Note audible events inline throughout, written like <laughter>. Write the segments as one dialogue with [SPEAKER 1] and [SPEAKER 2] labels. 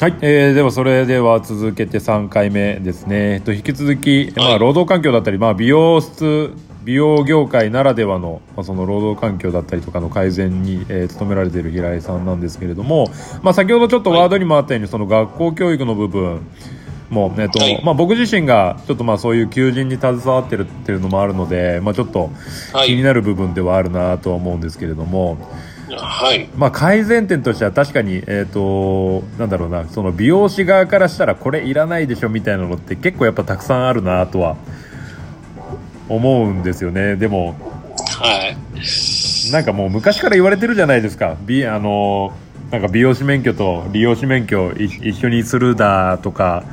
[SPEAKER 1] はい、えー、ではそれでは続けて3回目ですね、えっと、引き続き、まあ、
[SPEAKER 2] はい。
[SPEAKER 1] 労働環境だったり、まあ、美容室美容業界ならではの,、まあその労働環境だったりとかの改善に、えー努められている平井さんなんですけれども、まあ、先ほどちょっとワードにもあったように、その学校教育の部分も、えっと
[SPEAKER 2] はい。
[SPEAKER 1] まあ、僕自身がちょっとまあそういう求人に携わってるっていうのもあるので、まあ、ちょっと
[SPEAKER 2] はい。
[SPEAKER 1] 気になる部分ではあるなとは思うんですけれども、
[SPEAKER 2] はい。
[SPEAKER 1] まあ、改善点としては確かに、えー、となんだろうなその美容師側からしたらこれいらないでしょみたいなのって結構やっぱたくさんあるなとは思うんですよねでも
[SPEAKER 2] はい。
[SPEAKER 1] なんかもう昔から言われてるじゃないですか美あのなんか美容師免許と利用師免許い一緒にするだとか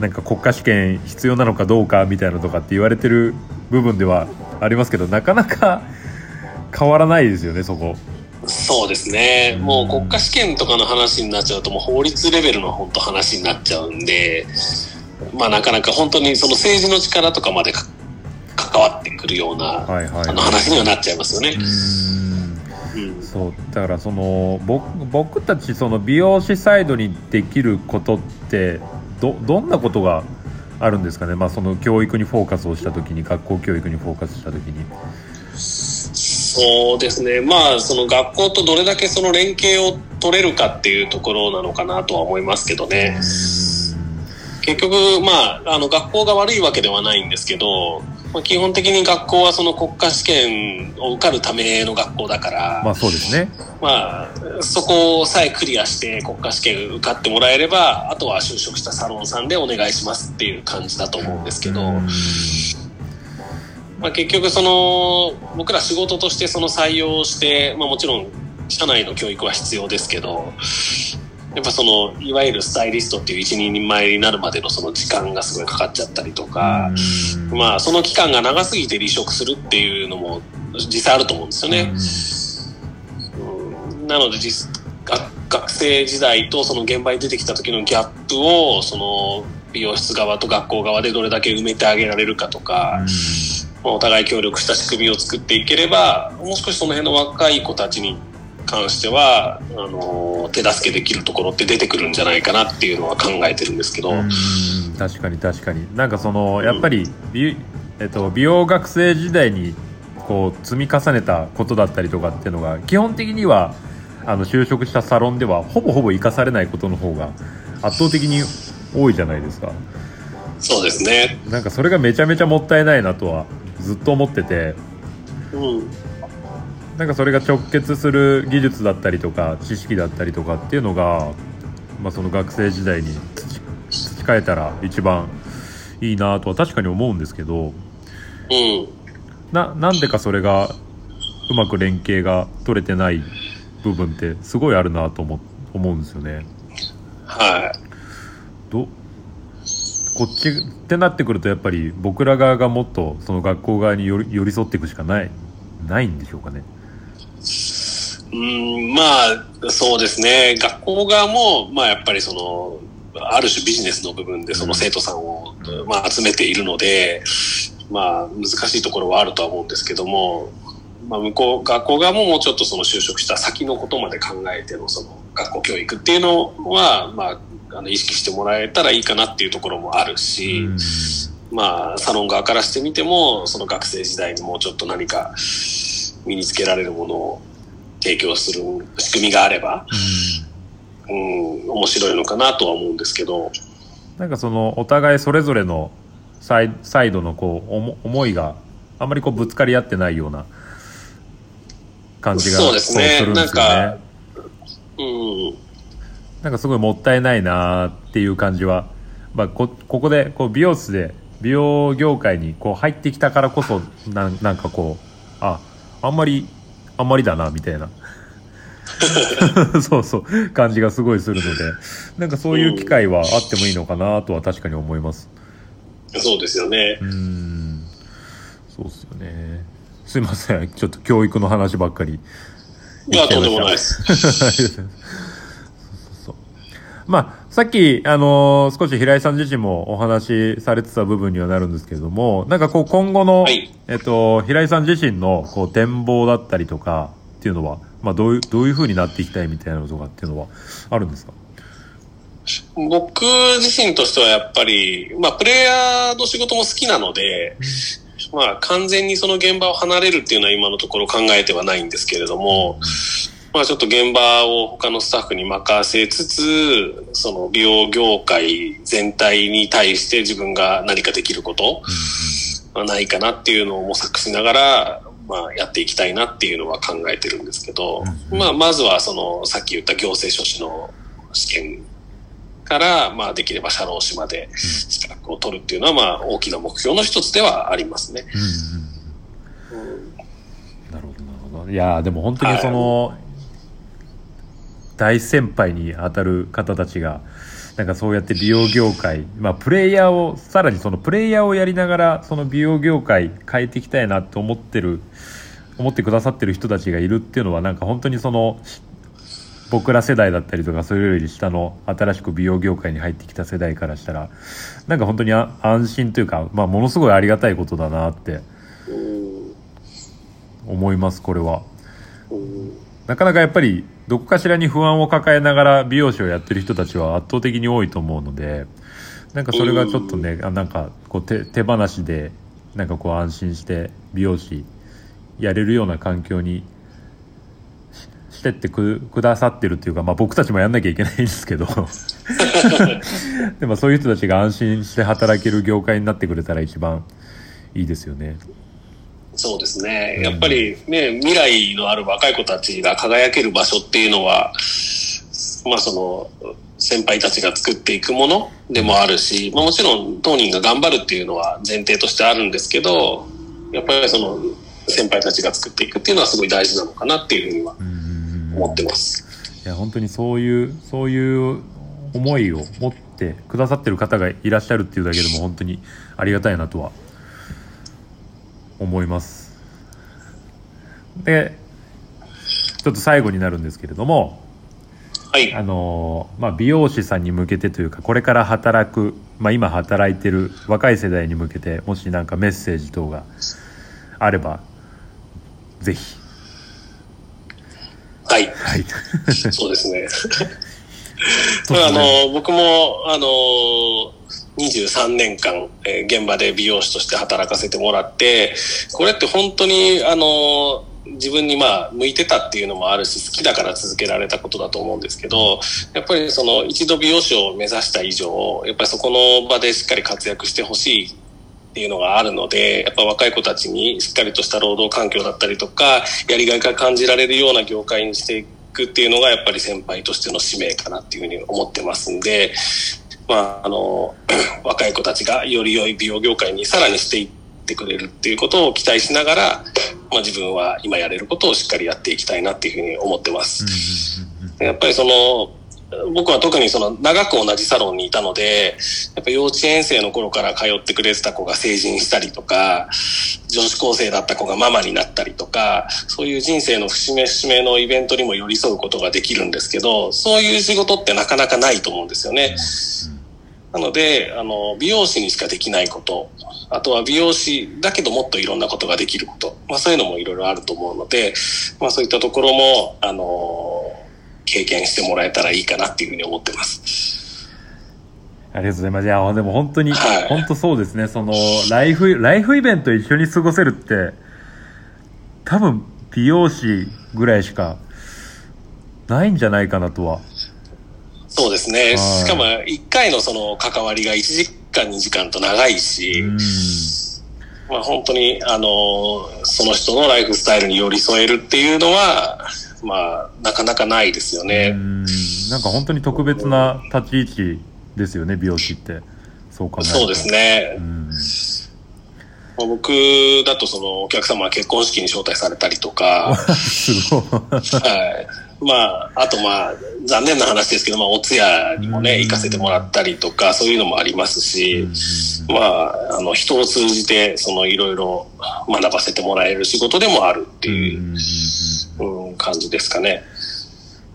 [SPEAKER 1] なんか国家試験必要なのかどうかみたいなのとかって言われてる部分ではありますけどなかなか変わらないですよねそこ。
[SPEAKER 2] そうですね。もう国家試験とかの話になっちゃうと、もう法律レベルの本当話になっちゃうんで、まあなかなか本当にその政治の力とかまでか関わってくるような、
[SPEAKER 1] はいはい。
[SPEAKER 2] あの話にはなっちゃいますよね。
[SPEAKER 1] そうだからその僕僕たちその美容師サイドにできることってどどんなことがあるんですかね、まあ、その教育にフォーカスをした時に学校教育にフォーカスした時に
[SPEAKER 2] そうですね。まあ、その学校とどれだけその連携を取れるかっていうところなのかなとは思いますけどね。結局、まあ、あの、学校が悪いわけではないんですけど、まあ、基本的に学校はその国家試験を受かるための学校だから、
[SPEAKER 1] まあそうですね
[SPEAKER 2] まあ、そこさえクリアして国家試験受かってもらえれば、あとは就職したサロンさんでお願いしますっていう感じだと思うんですけど、
[SPEAKER 1] うん
[SPEAKER 2] まあ、結局その、僕ら仕事としてその採用して、まあもちろん社内の教育は必要ですけど、やっぱその、いわゆるスタイリストっていう一人前になるまでのその時間がすごいかかっちゃったりとか、
[SPEAKER 1] うん。
[SPEAKER 2] まあその期間が長すぎて離職するっていうのも実際あると思うんですよね。うん。なので実学学生時代とその現場に出てきた時のギャップをその美容室側と学校側でどれだけ埋めてあげられるかとか、まあお互い協力した仕組みを作っていければもう少しその辺の若い子たちに関してはあの手助けできるところって出てくるんじゃないかなっていうのは考えてるんですけど、
[SPEAKER 1] うん確かに確かに。なんかそのやっぱり美,、えっと、美容学生時代にこう積み重ねたことだったりとかっていうのが基本的にはあの就職したサロンではほぼほぼ生かされないことの方が圧倒的に多いじゃないですか。
[SPEAKER 2] そうですね。
[SPEAKER 1] なんかそれがめちゃめちゃもったいないなとはずっと思ってて
[SPEAKER 2] うん
[SPEAKER 1] なんかそれが直結する技術だったりとか知識だったりとかっていうのが、まあ、その学生時代に培培えたら一番いいなとは確かに思うんですけど
[SPEAKER 2] うん
[SPEAKER 1] ななんでかそれがうまく連携が取れてない部分ってすごいあるなと思思うんですよね。
[SPEAKER 2] はい。
[SPEAKER 1] どこっちってなってくるとやっぱり僕ら側がもっとその学校側に寄り寄り添っていくしかないないんでしょうかね。
[SPEAKER 2] うん、まあ、そうですね。学校側も、まあやっぱりその、ある種ビジネスの部分でその生徒さんを、
[SPEAKER 1] うん
[SPEAKER 2] まあ集めているので、まあ難しいところはあるとは思うんですけども、まあ向こう、学校側ももうちょっとその就職した先のことまで考えてのその学校教育っていうのは、まあ、あの意識してもらえたらいいかなっていうところもあるし、
[SPEAKER 1] うん。
[SPEAKER 2] まあ、サロン側からしてみても、その学生時代にもうちょっと何か身につけられるものを提供する仕組みがあれば、うん、面白いのかなとは思うんですけど、
[SPEAKER 1] なんかそのお互いそれぞれのサイサイドのこう思思いがあんまりこうぶつかり合ってないような感じが
[SPEAKER 2] そうですね。
[SPEAKER 1] すよ
[SPEAKER 2] なん
[SPEAKER 1] ね。
[SPEAKER 2] うん、
[SPEAKER 1] なんかすごいもったいないなっていう感じは、まあ、こここでこう美容室で美容業界にこう入ってきたからこそなんなんかこうああんまりあんまりだなみたいな。<laughs> そうそう。感じがすごいするので。なんかそういう機会はあってもいいのかなとは確かに思います。
[SPEAKER 2] そうですよね。
[SPEAKER 1] う。ーん。そうっすよね。すいません。ちょっと教育の話ばっかり
[SPEAKER 2] いや、とんでもないです。
[SPEAKER 1] そうそうそう。まあ、さっき、あのー少し平井さん自身もお話しされてた部分にはなるんですけれども、なんかこう今後の、
[SPEAKER 2] はい。
[SPEAKER 1] えっと、平井さん自身のこう展望だったりとか、っていうのは、まあ、どういうどういうふうになっていきたいみたいなのとかっていうのはあるんですか？
[SPEAKER 2] 僕自身としてはやっぱり、まあ、プレイヤーの仕事も好きなので、まあ、完全にその現場を離れるっていうのは今のところ考えてはないんですけれども、まあ、ちょっと現場を他のスタッフに任せつつ、その美容業界全体に対して自分が何かできることはないかなっていうのを模索しながら、まあ、やっていきたいなっていうのは考えてるんですけど、まあ、まずはその、さっき言った行政書士の試験から、まあ、できれば社労士まで資格を取るっていうのは、まあ、大きな目標の一つではありますね。うん。
[SPEAKER 1] なるほどなるほど。いやーでも本当にその、大先輩に当たる方たちがなんかそうやって美容業界、まあ、プレイヤーをさらにそのプレイヤーをやりながらその美容業界変えていきたいなと思ってる思ってくださってる人たちがいるっていうのはなんか本当にその僕ら世代だったりとかそれより下の新しく美容業界に入ってきた世代からしたらなんか本当に安心というか、まあ、ものすごいありがたいことだなって思いますこれは。なかなかやっぱりどこかしらに不安を抱えながら美容師をやってる人たちは圧倒的に多いと思うのでなんかそれがちょっとねあなんかこう手手放しでなんかこう安心して美容師やれるような環境にししてってくくださってるっていうか、まあ、僕たちもやんなきゃいけないんですけど <laughs> でもそういう人たちが安心して働ける業界になってくれたら一番いいですよね。
[SPEAKER 2] そうですね。やっぱりね、未来のある若い子たちが輝ける場所っていうのは、まあその、先輩たちが作っていくものでもあるし、まあもちろん当人が頑張るっていうのは前提としてあるんですけど、やっぱりその、先輩たちが作っていくっていうのはすごい大事なのかなっていうふうには
[SPEAKER 1] うん
[SPEAKER 2] 思ってます。
[SPEAKER 1] いや本当にそういうそういう思いを持ってくださってる方がいらっしゃるっていうだけでも本当にありがたいなとは思いますでちょっと最後になるんですけれども
[SPEAKER 2] はい。
[SPEAKER 1] あのまあ、美容師さんに向けてというかこれから働く、まあ、今働いてる若い世代に向けてもし何かメッセージ等があればぜひ
[SPEAKER 2] はい。
[SPEAKER 1] はい
[SPEAKER 2] そうですね。あの、僕も、あの、23年間、えー現場で美容師として働かせてもらって、これって本当に、あの、自分にまあ向いてたっていうのもあるし好きだから続けられたことだと思うんですけどやっぱりその一度美容師を目指した以上やっぱりそこの場でしっかり活躍してほしいっていうのがあるのでやっぱ若い子たちにしっかりとした労働環境だったりとかやりがいが感じられるような業界にしていくっていうのがやっぱり先輩としての使命かなっていうふうに思ってますんでまああの <clears throat> 若い子たちがより良い美容業界にさらにしていってくれるっていうことを期待しながら、まあ、自分は今やれることをしっかりやっていきたいなっていうふうに思ってます。やっぱりその僕は特にその長く同じサロンにいたので、やっぱ幼稚園生の頃から通ってくれてた子が成人したりとか、女子高生だった子がママになったりとか、そういう人生の節目節目のイベントにも寄り添うことができるんですけど、そういう仕事ってなかなかないと思うんですよね。なので、あの、美容師にしかできないこと、あとは美容師だけどもっといろんなことができること、まあそういうのもいろいろあると思うので、まあそういったところも、あの、経験してもらえたらいいかなっていうふうに思ってます。
[SPEAKER 1] ありがとうございます。いや、でも本当に、
[SPEAKER 2] はい
[SPEAKER 1] 本当そうですね。その、ライフ、ライフイベント一緒に過ごせるって、多分、美容師ぐらいしか、ないんじゃないかなとは。
[SPEAKER 2] そうですね。
[SPEAKER 1] はい
[SPEAKER 2] しかも、一回のその関わりが1時間、2時間と長いし、
[SPEAKER 1] うん。
[SPEAKER 2] まあ本当に、あの、その人のライフスタイルに寄り添えるっていうのは、まあ、なかなかないですよ
[SPEAKER 1] う
[SPEAKER 2] ね。
[SPEAKER 1] ん。なんか本当に特別な立ち位置ですよね、美容師って。そう考えると。
[SPEAKER 2] そうですね
[SPEAKER 1] う。ん。
[SPEAKER 2] まあ僕だとそのお客様は結婚式に招待されたりとか、<laughs>
[SPEAKER 1] すごい。
[SPEAKER 2] はい。まあ、あとまあ、残念な話ですけど、まあ、お通夜にもね、
[SPEAKER 1] うん
[SPEAKER 2] 行かせてもらったりとか、そういうのもありますし、まあ、あの、人を通じて、その、いろいろ学ばせてもらえる仕事でもあるっていう感じですかね。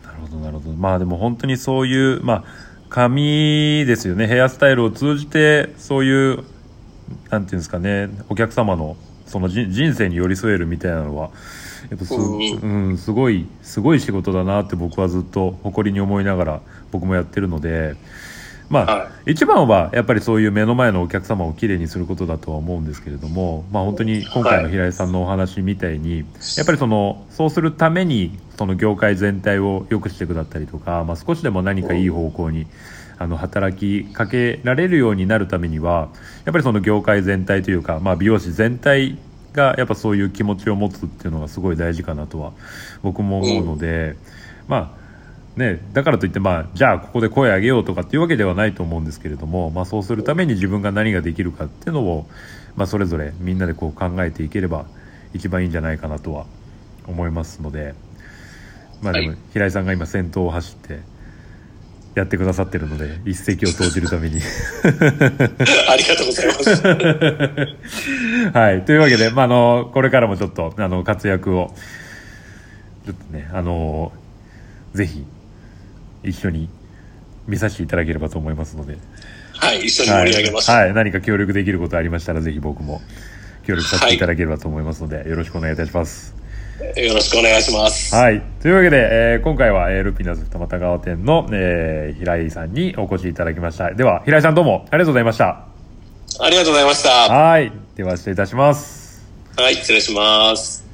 [SPEAKER 1] なるほどなるほど。まあでも本当にそういうまあ髪ですよね。ヘアスタイルを通じてそういうなんていうんですかね。お客様のそのじ人生に寄り添えるみたいなのはやっぱす,、
[SPEAKER 2] うん。
[SPEAKER 1] うん、すごいすごい仕事だなって僕はずっと誇りに思いながら僕もやってるのでまあ、
[SPEAKER 2] は
[SPEAKER 1] 一番はやっぱりそういう目の前のお客様をきれいにすることだとは思うんですけれども、まあ、本当に今回の平井さんのお話みたいに、やっぱりそのそうするためにその業界全体を良くしていくだったりとか、まあ、少しでも何かいい方向にあの働きかけられるようになるためにはやっぱりその業界全体というか、まあ、美容師全体がやっぱそういう気持ちを持つっていうのがすごい大事かなとは僕も思うので、まあね、だからといって、まあ、じゃあここで声上げようとかっていうわけではないと思うんですけれども、まあ、そうするために自分が何ができるかっていうのを、まあ、それぞれみんなでこう考えていければ一番いいんじゃないかなとは思いますので、まあ、でも
[SPEAKER 2] はい
[SPEAKER 1] 平井さんが今先頭を走ってやってくださってるので一石を投じるために。<laughs>
[SPEAKER 2] ありがとうございます。<laughs>
[SPEAKER 1] はい。というわけで、まあ、あの、これからもちょっと、あの、活躍を、ちょっとね、あの、ぜひ、一緒に見させていただければと思いますので、
[SPEAKER 2] はい、一緒に盛り上げましょう。
[SPEAKER 1] はい、はい何か協力できることありましたら、ぜひ僕も協力させていただければと思いますので、よろしくお願いいたします。
[SPEAKER 2] よろしくお願いします。
[SPEAKER 1] はい。というわけで、えー今回は、えールピナス二俣川店の、えー平井さんにお越しいただきました。では、平井さんどうもありがとうございました。
[SPEAKER 2] ありがとうございました。
[SPEAKER 1] はい。では、失礼いたします。
[SPEAKER 2] はい、失礼します。